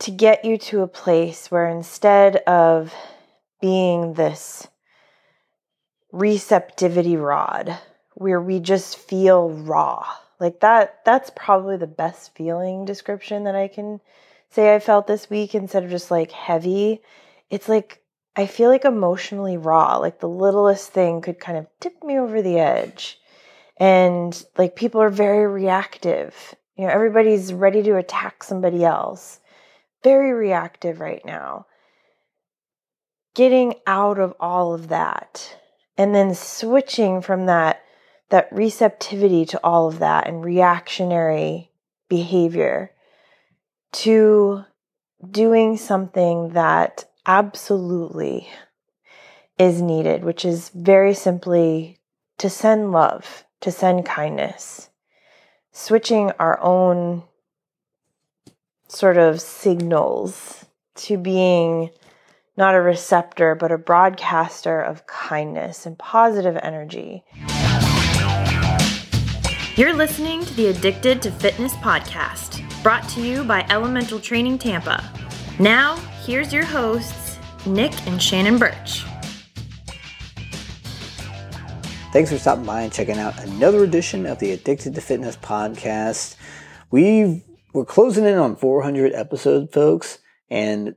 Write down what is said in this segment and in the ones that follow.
to get you to a place where instead of being this receptivity rod where we just feel raw like that that's probably the best feeling description that i can say i felt this week instead of just like heavy. It's like i feel like emotionally raw like the littlest thing could kind of tip me over the edge. And like people are very reactive. You know everybody's ready to attack somebody else very reactive right now. Getting out of all of that and then switching from that that receptivity to all of that and reactionary behavior to doing something that absolutely is needed, which is very simply to send love, to send kindness, switching our own sort of signals to being not a receptor, but a broadcaster of kindness and positive energy. You're listening to the Addicted to Fitness podcast, brought to you by Elemental Training Tampa. Now, here's your hosts, Nick and Shannon Birch. Thanks for stopping by and checking out another edition of the Addicted to Fitness podcast. We've we're closing in on 400 episodes, folks, and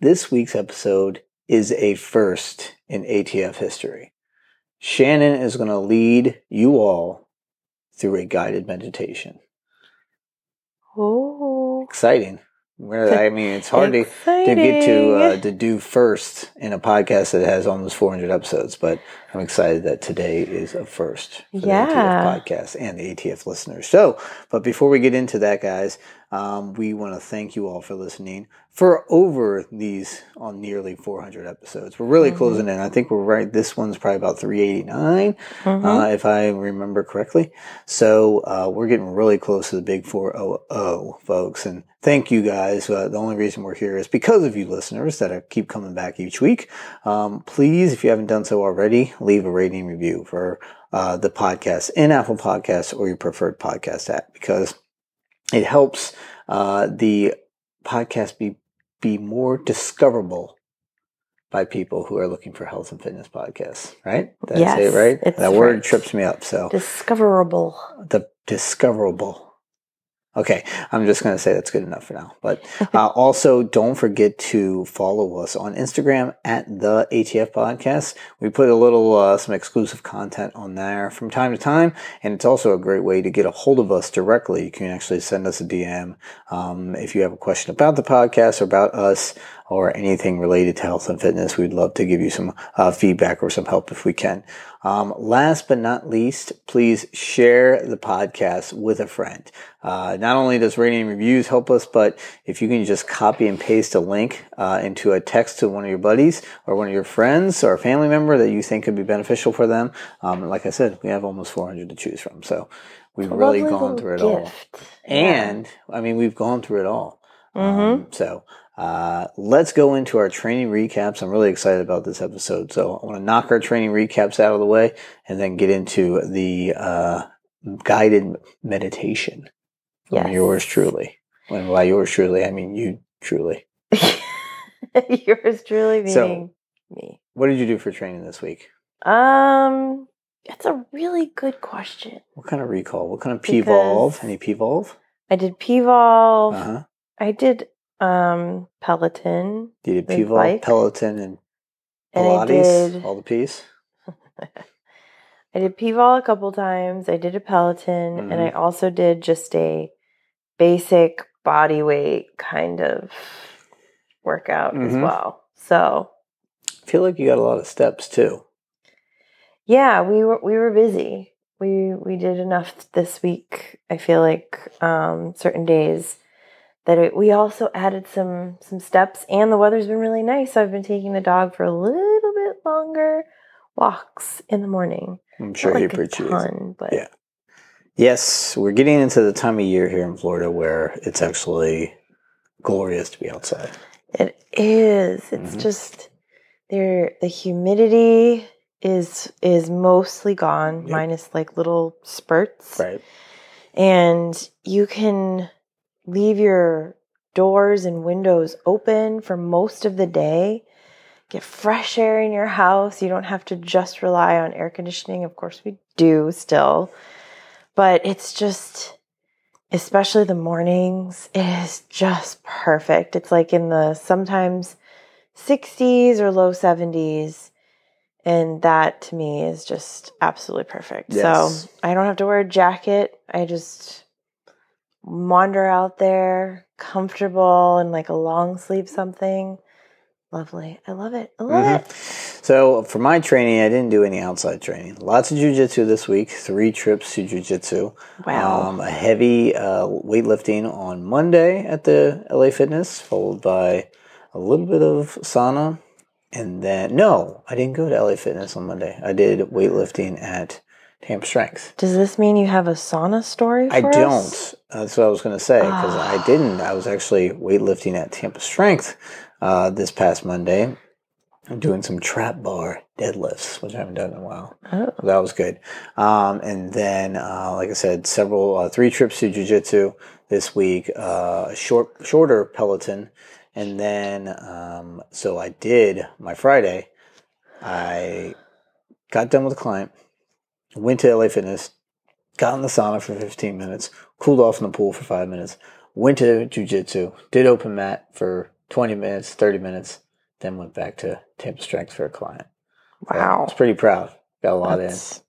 this week's episode is a first in ATF history. Shannon is going to lead you all through a guided meditation. Oh, exciting! I mean, it's hard to, to get to uh, to do first in a podcast that has almost 400 episodes, but I'm excited that today is a first for yeah. the ATF podcast and the ATF listeners. So, but before we get into that, guys, um, we want to thank you all for listening for over these on nearly 400 episodes. We're really mm-hmm. closing in. I think we're right. This one's probably about 389, mm-hmm. uh, if I remember correctly. So uh, we're getting really close to the big 400, folks. And thank you guys. Uh, the only reason we're here is because of you listeners that keep coming back each week. Um, please, if you haven't done so already, leave a rating review for uh, the podcast in Apple Podcasts or your preferred podcast app because it helps uh, the podcast be be more discoverable by people who are looking for health and fitness podcasts. Right? That's yes, it. Right? That right. word trips me up. So discoverable. The discoverable. Okay, I'm just going to say that's good enough for now. But uh, also, don't forget to follow us on Instagram at the ATF Podcast. We put a little uh, some exclusive content on there from time to time, and it's also a great way to get a hold of us directly. You can actually send us a DM um, if you have a question about the podcast or about us or anything related to health and fitness. We'd love to give you some uh, feedback or some help if we can. Um, last but not least, please share the podcast with a friend. Uh, not only does rating reviews help us, but if you can just copy and paste a link uh, into a text to one of your buddies or one of your friends or a family member that you think could be beneficial for them. Um, like I said, we have almost 400 to choose from. So we've really gone through it gift. all. And I mean, we've gone through it all. Mm-hmm. Um, so uh, let's go into our training recaps. I'm really excited about this episode. So I want to knock our training recaps out of the way and then get into the uh, guided meditation from yes. yours truly. When by yours truly, I mean you truly. yours truly meaning so, me. What did you do for training this week? Um, that's a really good question. What kind of recall? What kind of P-Volve? Any P-Volve? I did P-Volve. Uh-huh. I did um, Peloton. You did P-Volve, Peloton, and Pilates, did, all the P's? I did P-Vol a couple times. I did a Peloton, mm-hmm. and I mm-hmm. also did just a basic body weight kind of workout mm-hmm. as well. So I feel like you got a lot of steps too. Yeah, we were we were busy. We we did enough this week. I feel like um, certain days that it, we also added some some steps and the weather's been really nice so i've been taking the dog for a little bit longer walks in the morning. I'm sure Not he like appreciates but yeah. Yes we're getting into the time of year here in florida where it's actually glorious to be outside. It is. It's mm-hmm. just there the humidity is is mostly gone yep. minus like little spurts. Right. And you can leave your doors and windows open for most of the day. Get fresh air in your house. You don't have to just rely on air conditioning. Of course, we do still. But it's just, especially the mornings, it is just perfect. It's like in the sometimes 60s or low 70s. And that to me is just absolutely perfect. Yes. So I don't have to wear a jacket. I just wander out there comfortable in like a long sleeve something. Lovely. I love it. I love Mhm. it. So for my training, I didn't do any outside training. Lots of jujitsu this week. Three trips to jujitsu. Wow. Um, a heavy uh, weightlifting on Monday at the LA Fitness, followed by a little bit of sauna, and then no, I didn't go to LA Fitness on Monday. I did weightlifting at Tampa Strength. Does this mean you have a sauna story for I us? don't. That's what I was going to say because Ah. I didn't. I was actually weightlifting at Tampa Strength uh, this past Monday. I'm doing some trap bar deadlifts, which I haven't done in a while. Oh. So that was good. Um, and then, uh, like I said, several uh, three trips to jujitsu this week. Uh, short, shorter Peloton, and then um, so I did my Friday. I got done with a client, went to LA Fitness, got in the sauna for 15 minutes, cooled off in the pool for five minutes, went to jujitsu, did open mat for 20 minutes, 30 minutes, then went back to Tampa Strength for a client. So I Wow. was pretty proud. Got a lot That's,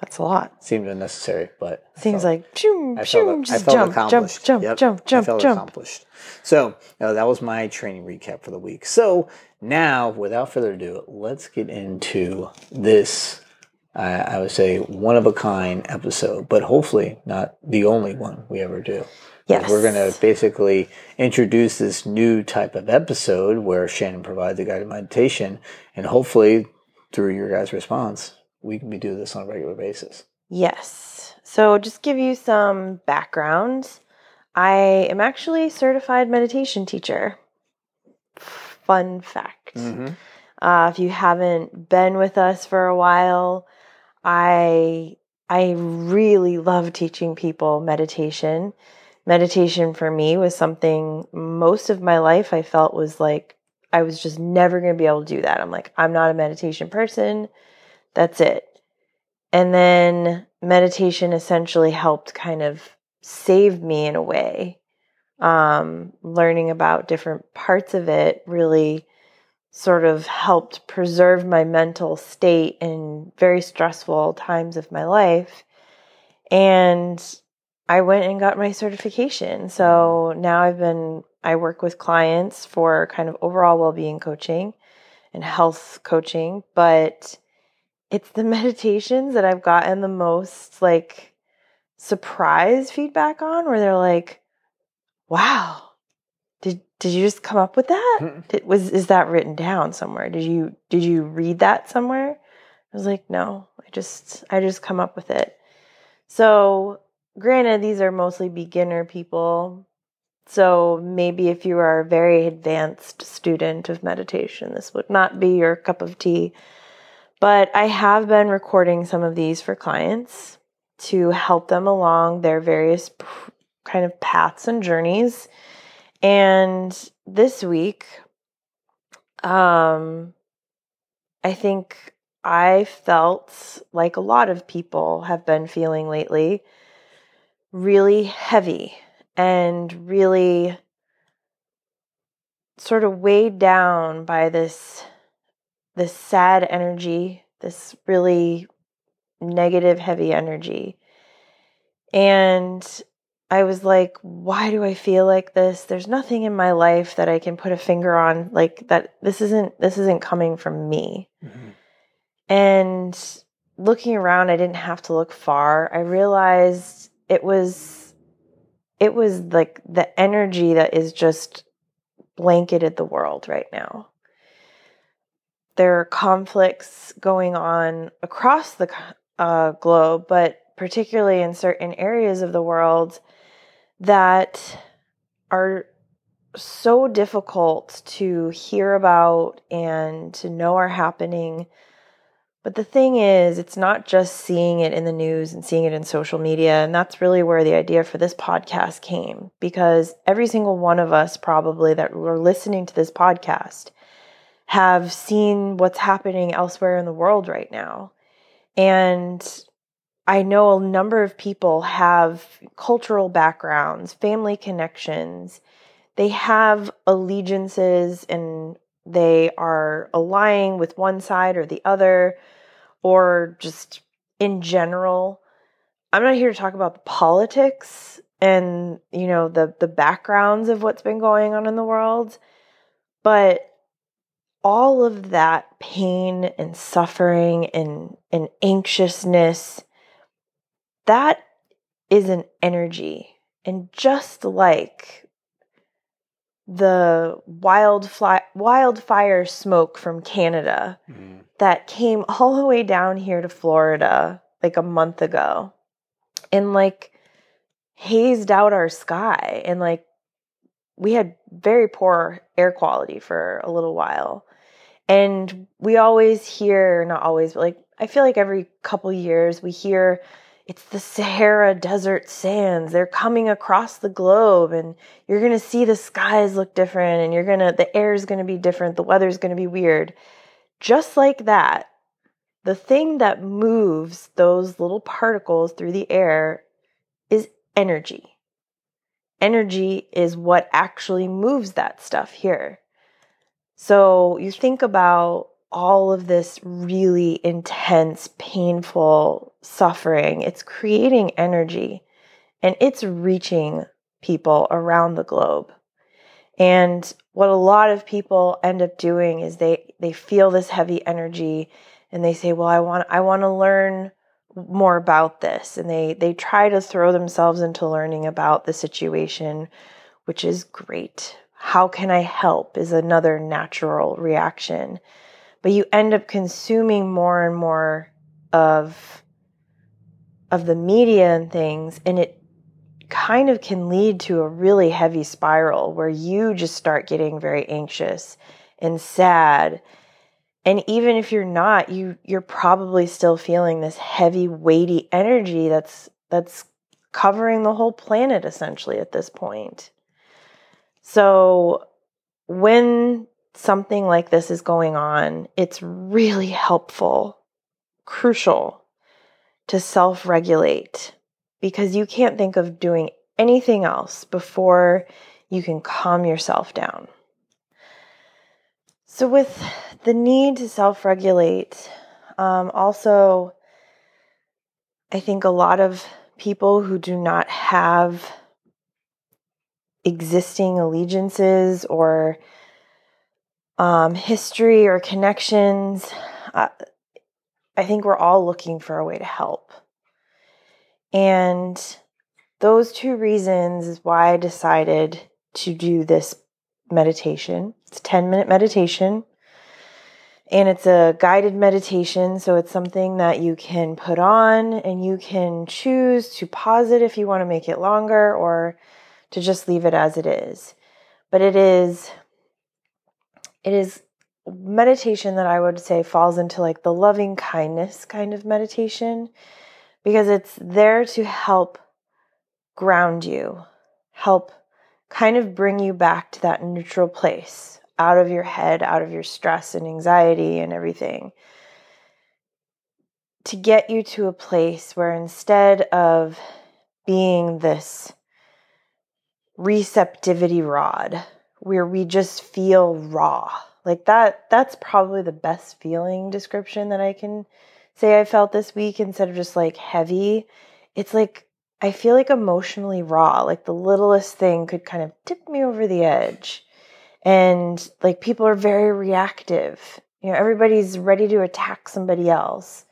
that's a lot. in. Seemed unnecessary, but Seems felt- like zoom, I felt, I felt jump, jump, accomplished. jump, Yep, jump, jump, felt jump. accomplished. So uh, that was my training recap for the week. So now, without further ado, let's get into this. Uh, I would say one of a kind episode, but hopefully not the only one we ever do. Yes. We're going to basically introduce this new type of episode where Shannon provides a guided meditation, and hopefully, through your guys' response, we can be doing this on a regular basis. Yes. So, just give you some background. I am actually a certified meditation teacher. Fun fact. Mm-hmm. Uh, if you haven't been with us for a while, I I really love teaching people meditation. Meditation for me was something most of my life I felt was like I was just never going to be able to do that. I'm like I'm not a meditation person. That's it. And then meditation essentially helped kind of save me in a way. Um, learning about different parts of it really sort of helped preserve my mental state in very stressful times of my life. And I went and got my certification. So mm-hmm. now I've been, I work with clients for kind of overall well being coaching and health coaching, but it's the meditations that I've gotten the most like surprise feedback on where they're like, wow, did you just come up with that? Did, was is that written down somewhere? Did you did you read that somewhere? I was like, no, I just I just come up with it. So, granted, these are mostly beginner people. So maybe if you are a very advanced student of meditation, this would not be your cup of tea. But I have been recording some of these for clients to help them along their various kind of paths and journeys. And this week, um, I think I felt like a lot of people have been feeling lately really heavy and really sort of weighed down by this this sad energy, this really negative heavy energy. And I was like, why do I feel like this? There's nothing in my life that I can put a finger on like that this isn't this isn't coming from me. And looking around, I didn't have to look far. I realized it was it was like the energy that is just blanketed the world right now. There are conflicts going on across the uh, globe, but particularly in certain areas of the world that are so difficult to hear about and to know are happening But the thing is, it's not just seeing it in the news and seeing it in social media. And that's really where the idea for this podcast came because every single one of us, probably that were listening to this podcast, have seen what's happening elsewhere in the world right now. And I know a number of people have cultural backgrounds, family connections. They have allegiances and they are aligning with one side or the other, or just in general. I'm not here to talk about the politics and you know the the backgrounds of what's been going on in the world, but all of that pain and suffering and, and anxiousness, that is an energy. And just like the wildfly, wildfire smoke from Canada mm. that came all the way down here to Florida like a month ago and like hazed out our sky and like we had very poor air quality for a little while and we always hear, not always, but like I feel like every couple years we hear it's the Sahara Desert sands. They're coming across the globe and you're going to see the skies look different and you're going to the air is going to be different, the weather's going to be weird. Just like that, the thing that moves those little particles through the air is energy. Energy is what actually moves that stuff here. So you think about all of this really intense, painful suffering, it's creating energy and it's reaching people around the globe. And what a lot of people end up doing is they they feel this heavy energy and they say, "Well, I want I want to learn more about this." And they they try to throw themselves into learning about the situation, which is great how can I help is another natural reaction. But you end up consuming more and more of of the media and things and it kind of can lead to a really heavy spiral where you just start getting very anxious and sad. And even if you're not, you you're probably still feeling this heavy weighty energy that's that's covering the whole planet essentially at this point. So when something like this is going on, it's really helpful, crucial to self regulate because you can't think of doing anything else before you can calm yourself down. So, with the need to self regulate, um, also, I think a lot of people who do not have existing allegiances or um, history or connections. Uh, I think we're all looking for a way to help. And those two reasons is why I decided to do this meditation. It's a 10 minute meditation. And it's a guided meditation, so it's something that you can put on and you can choose to pause it if you want to make it longer or to just leave it as it is. But it is it is meditation that I would say falls into like the loving kindness kind of meditation because it's there to help ground you, help kind of bring you back to that neutral place, out of your head, out of your stress and anxiety and everything. To get you to a place where instead of being this receptivity rod where we just feel raw. Like that that's probably the best feeling description that I can say I felt this week instead of just like heavy. It's like I feel like emotionally raw. Like the littlest thing could kind of tip me over the edge. And like people are very reactive. You know, everybody's ready to attack somebody else.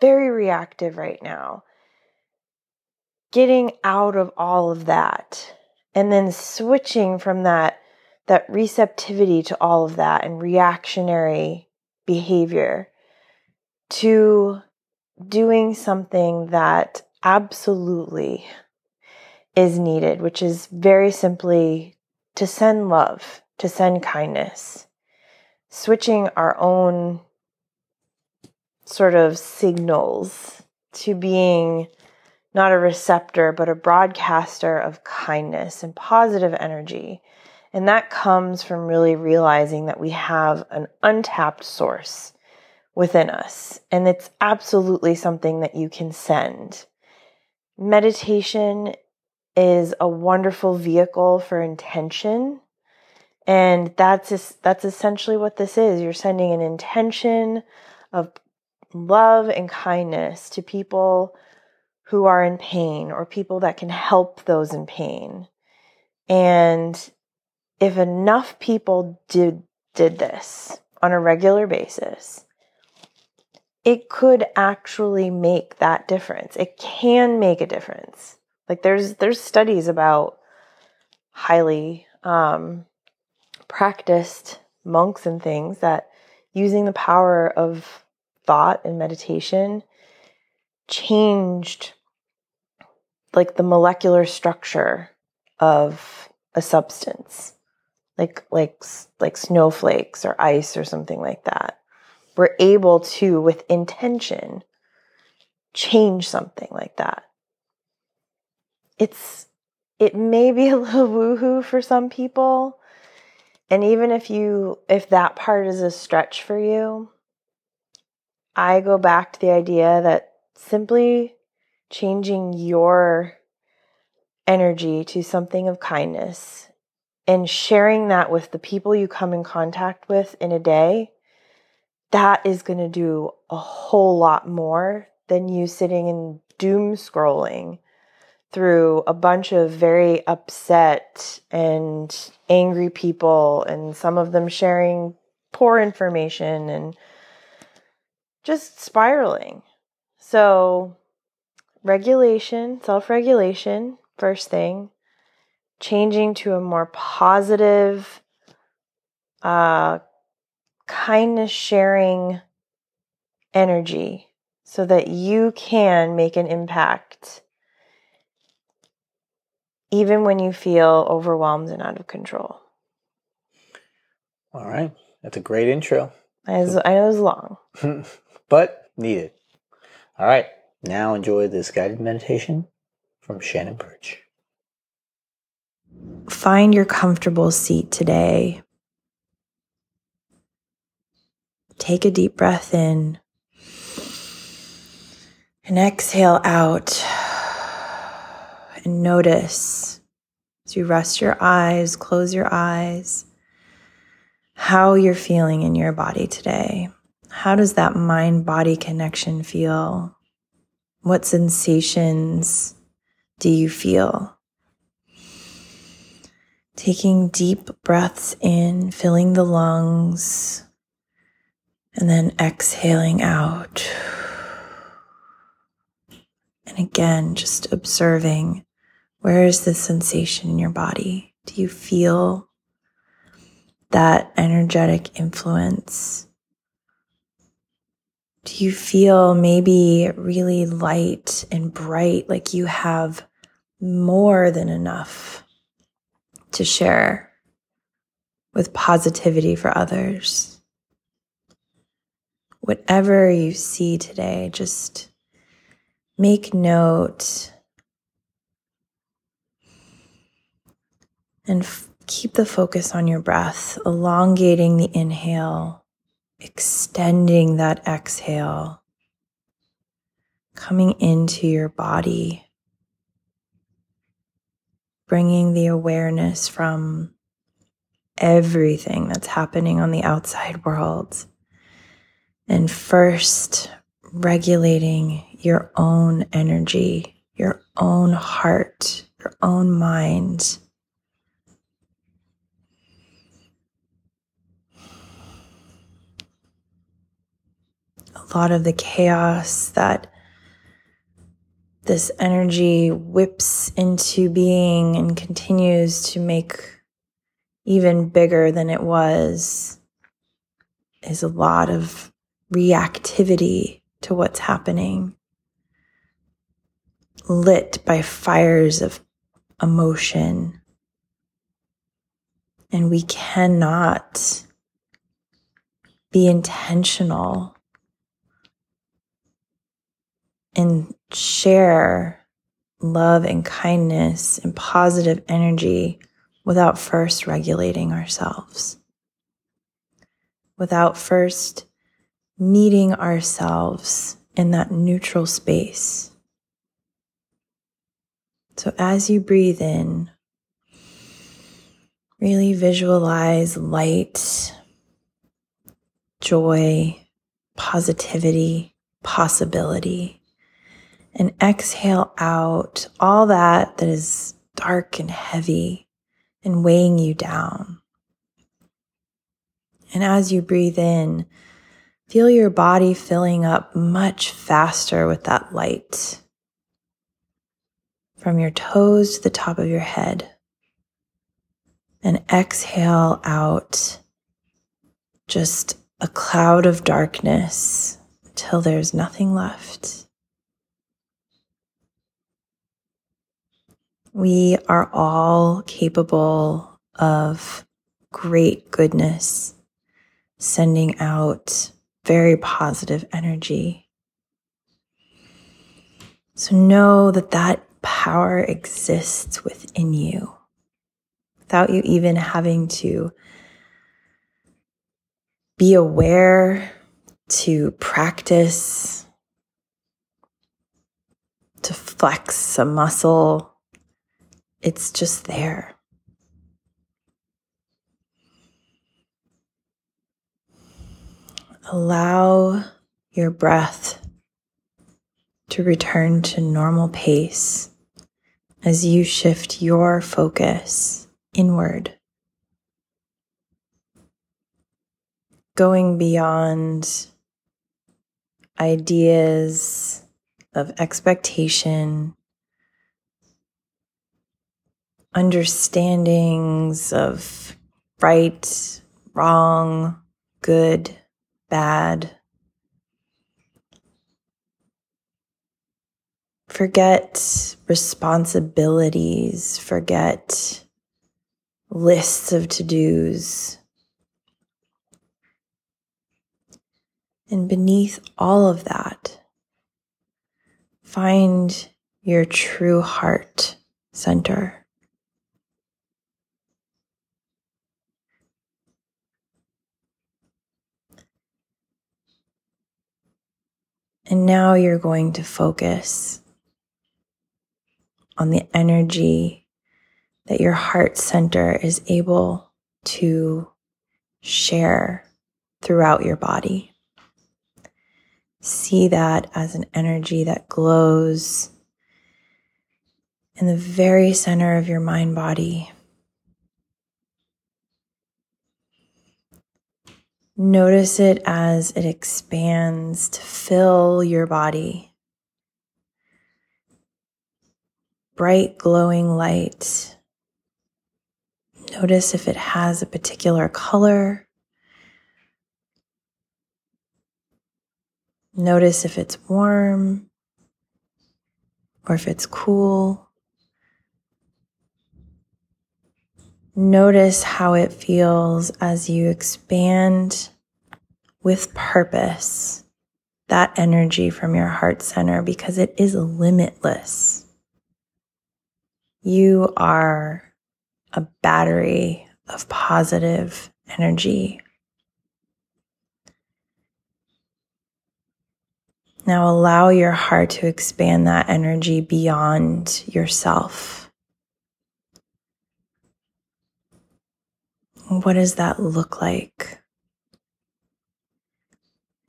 Very reactive right now. Getting out of all of that and then switching from that that receptivity to all of that and reactionary behavior to doing something that absolutely is needed, which is very simply to send love, to send kindness, switching our own sort of signals to being not a receptor, but a broadcaster of kindness and positive energy. And that comes from really realizing that we have an untapped source within us. And it's absolutely something that you can send. Meditation is a wonderful vehicle for intention. And that's that's essentially what this is. You're sending an intention of love and kindness to people who are in pain or people that can help those in pain. And if enough people did did this on a regular basis, it could actually make that difference. It can make a difference. Like there's there's studies about highly um, practiced monks and things that using the power of thought and meditation changed like the molecular structure of a substance like like like snowflakes or ice or something like that. We're able to with intention change something like that. It's it may be a little woohoo for some people and even if you if that part is a stretch for you i go back to the idea that simply changing your energy to something of kindness and sharing that with the people you come in contact with in a day, that is going to do a whole lot more than you sitting and doom scrolling through a bunch of very upset and angry people, and some of them sharing poor information and just spiraling. So, regulation, self regulation, first thing, changing to a more positive, uh, kindness sharing energy so that you can make an impact even when you feel overwhelmed and out of control. All right. That's a great intro. As I know it was long. but needed. All right. Now enjoy this guided meditation from Shannon Birch. Find your comfortable seat today. Take a deep breath in and exhale out. And notice as you rest your eyes, close your eyes, how you're feeling in your body today. How does that mind body connection feel? What sensations do you feel? Taking deep breaths in, filling the lungs, and then exhaling out. And again, just observing where is the sensation in your body? Do you feel that energetic influence? Do you feel maybe really light and bright, like you have more than enough to share with positivity for others? Whatever you see today, just make note and f- keep the focus on your breath, elongating the inhale extending that exhale, coming into your body, bringing the awareness from everything that's happening on the outside world. And first, regulating your own energy, your own heart, your own mind a lot of the chaos that this energy whips into being and continues to make even bigger than it was is a lot of reactivity to what's happening, lit by fires of emotion. And we cannot be intentional and share love and kindness and positive energy without first regulating ourselves, without first meeting ourselves in that neutral space. So as you breathe in, really visualize light, joy, positivity, possibility, and exhale out all that that is dark and heavy and weighing you down. And as you breathe in, feel your body filling up much faster with that light from your toes to the top of your head. And exhale out just a cloud of darkness until there's nothing left. We are all capable of great goodness, sending out very positive energy. So know that that power exists within you without you even having to be aware, to practice, to flex a muscle it's just there. Allow your breath to return to normal pace as you shift your focus inward, going beyond ideas of expectation understandings of right, wrong, good, bad. Forget responsibilities, forget lists of to dos. And beneath all of that, find your true heart center. And now you're going to focus on the energy that your heart center is able to share throughout your body. See that as an energy that glows in the very center of your mind body. Notice it as it expands to fill your body. Bright, glowing light. Notice if it has a particular color. Notice if it's warm or if it's cool. Notice how it feels as you expand with purpose that energy from your heart center because it is limitless. You are a battery of positive energy. Now allow your heart to expand that energy beyond yourself. What does that look like?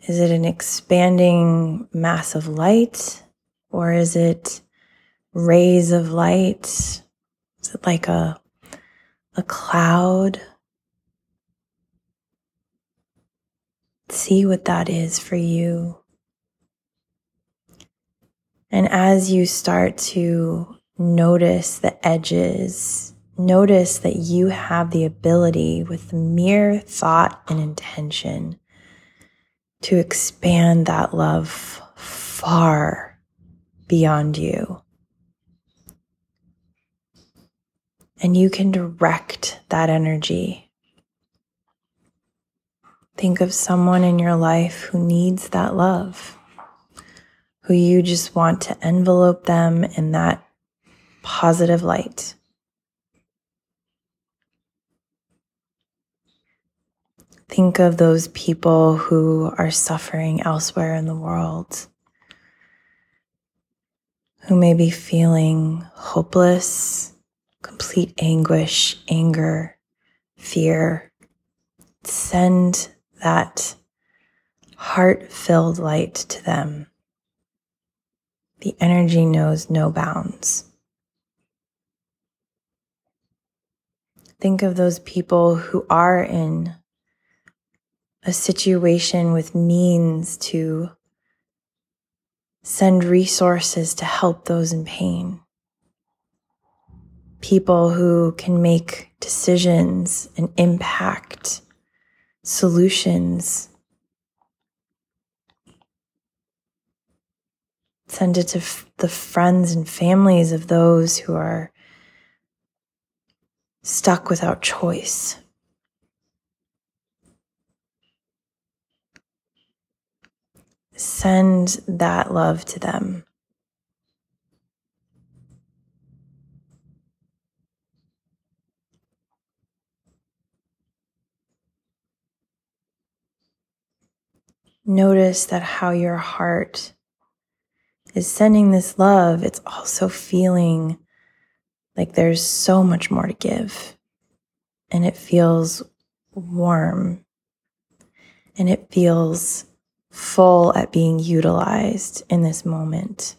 Is it an expanding mass of light or is it rays of light? Is it like a, a cloud? See what that is for you. And as you start to notice the edges, notice that you have the ability with mere thought and intention to expand that love far beyond you. And you can direct that energy. Think of someone in your life who needs that love, who you just want to envelope them in that positive light. Think of those people who are suffering elsewhere in the world, who may be feeling hopeless, complete anguish, anger, fear. Send that heart filled light to them. The energy knows no bounds. Think of those people who are in a situation with means to send resources to help those in pain. People who can make decisions and impact solutions. Send it to f- the friends and families of those who are stuck without choice. Send that love to them. Notice that how your heart is sending this love, it's also feeling like there's so much more to give. And it feels warm. And it feels full at being utilized in this moment.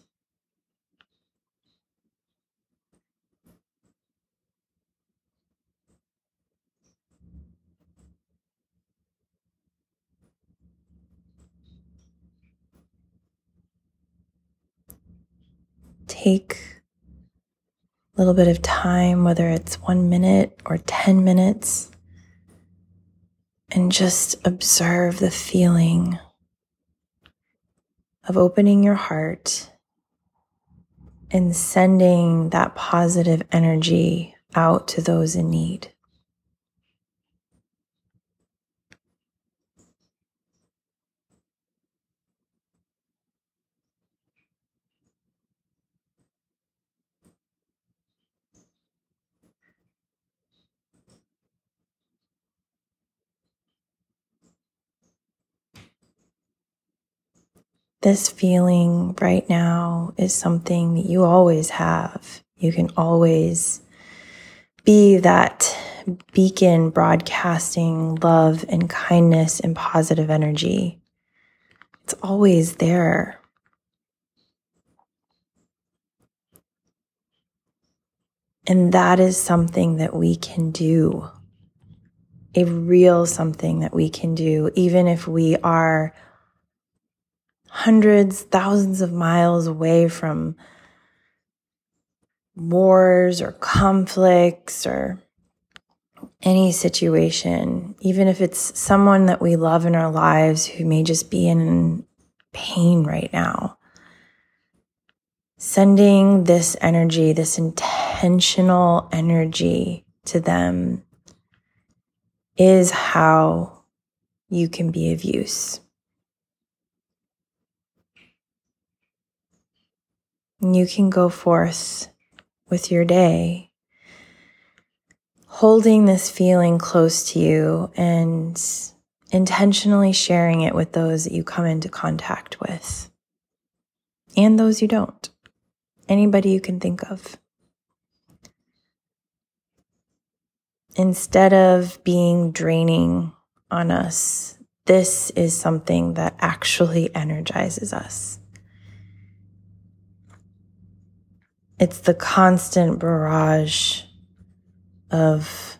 Take a little bit of time, whether it's one minute or 10 minutes, and just observe the feeling of opening your heart and sending that positive energy out to those in need. This feeling right now is something that you always have. You can always be that beacon broadcasting love and kindness and positive energy. It's always there. And that is something that we can do. A real something that we can do, even if we are hundreds, thousands of miles away from wars or conflicts or any situation, even if it's someone that we love in our lives who may just be in pain right now. Sending this energy, this intentional energy to them is how you can be of use. You can go forth with your day, holding this feeling close to you and intentionally sharing it with those that you come into contact with and those you don't. Anybody you can think of. Instead of being draining on us, this is something that actually energizes us. It's the constant barrage of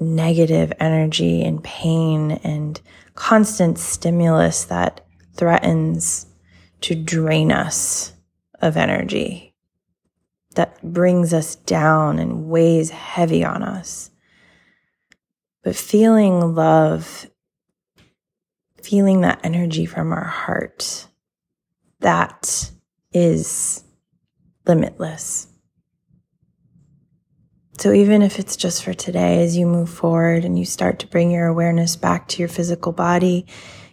negative energy and pain and constant stimulus that threatens to drain us of energy, that brings us down and weighs heavy on us. But feeling love, feeling that energy from our heart, that is limitless. So, even if it's just for today, as you move forward and you start to bring your awareness back to your physical body,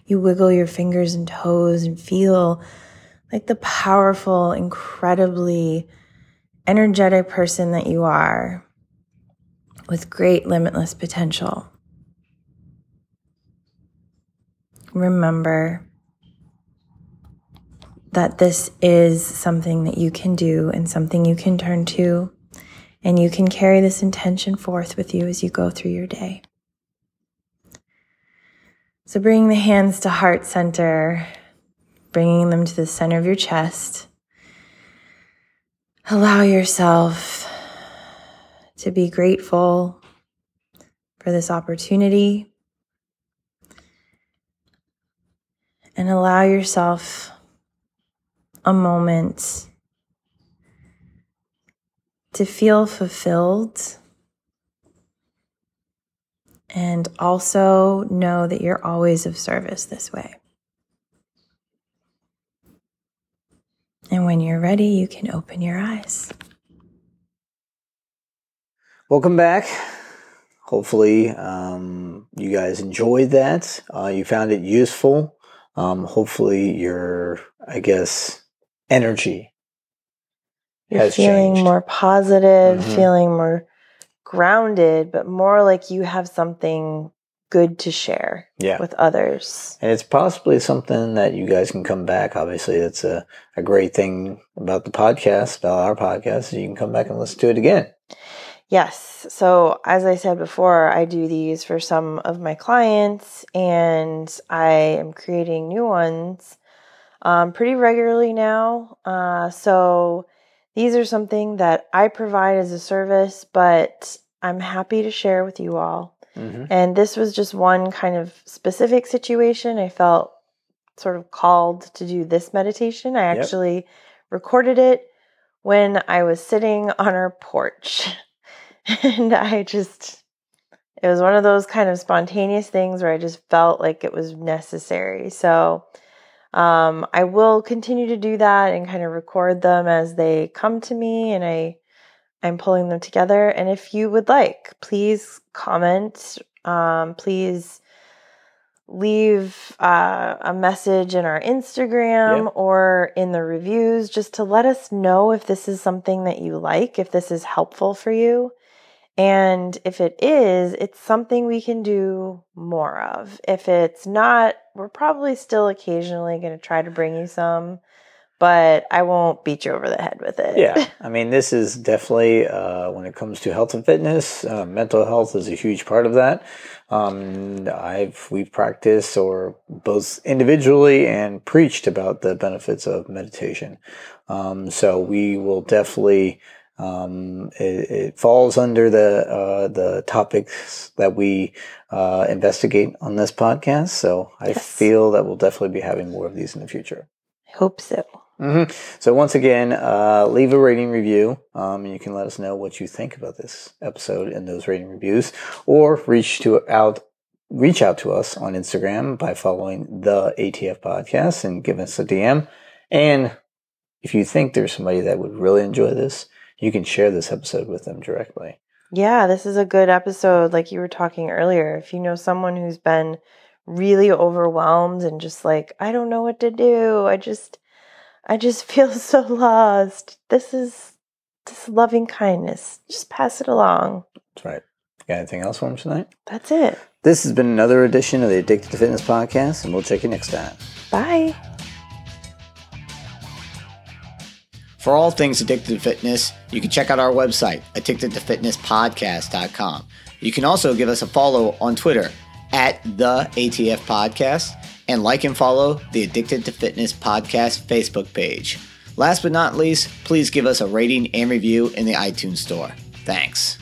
you wiggle your fingers and toes and feel like the powerful, incredibly energetic person that you are with great limitless potential. Remember that this is something that you can do and something you can turn to, and you can carry this intention forth with you as you go through your day. So, bringing the hands to heart center, bringing them to the center of your chest. Allow yourself to be grateful for this opportunity and allow yourself a moment to feel fulfilled and also know that you're always of service this way. And when you're ready, you can open your eyes. Welcome back. Hopefully, um, you guys enjoyed that. Uh, you found it useful. Um, hopefully, your, I guess, energy You're feeling changed. more positive, Mhm. feeling more grounded, but more like you have something good to share Yeah. with others. And it's possibly something that you guys can come back. Obviously, that's a, a great thing about the podcast, about our podcast. You can come back and listen to it again. Yes. So, as I said before, I do these for some of my clients, and I am creating new ones um, pretty regularly now. Uh, so, these are something that I provide as a service, but I'm happy to share with you all. hmm And this was just one kind of specific situation. I felt sort of called to do this meditation. I Yep. actually recorded it when I was sitting on our porch. and I just, it was one of those kind of spontaneous things where I just felt like it was necessary. So, um, I will continue to do that and kind of record them as they come to me and I I'm pulling them together. And if you would like, please comment. Um, please leave uh, a message in our Instagram Yep. or in the reviews just to let us know if this is something that you like, if this is helpful for you. And if it is, it's something we can do more of. If it's not, we're probably still occasionally going to try to bring you some, but I won't beat you over the head with it. Yeah, I mean, this is definitely uh, when it comes to health and fitness, uh, mental health is a huge part of that. Um, I've we've practiced or both individually and preached about the benefits of meditation. Um, so we will definitely. Um, it, it falls under the uh, the topics that we uh, investigate on this podcast. So I Yes. feel that we'll definitely be having more of these in the future. I hope so. hmm So once again, uh, leave a rating review. Um, and you can let us know what you think about this episode in those rating reviews, or reach to out reach out to us on Instagram by following the ATF podcast and give us a DM. And if you think there's somebody that would really enjoy this, you can share this episode with them directly. Yeah, this is a good episode. Like you were talking earlier, if you know someone who's been really overwhelmed and just like, I don't know what to do, I just, I just feel so lost. This is this loving kindness. Just pass it along. That's right. Got anything else for them tonight? That's it. This has been another edition of the Addicted to Fitness podcast, and we'll check you next time. Bye. For all things addicted to fitness, you can check out our website, addictedtofitnesspodcast.com. You can also give us a follow on Twitter at the ATF Podcast and like and follow the Addicted to Fitness Podcast Facebook page. Last but not least, please give us a rating and review in the iTunes Store. Thanks.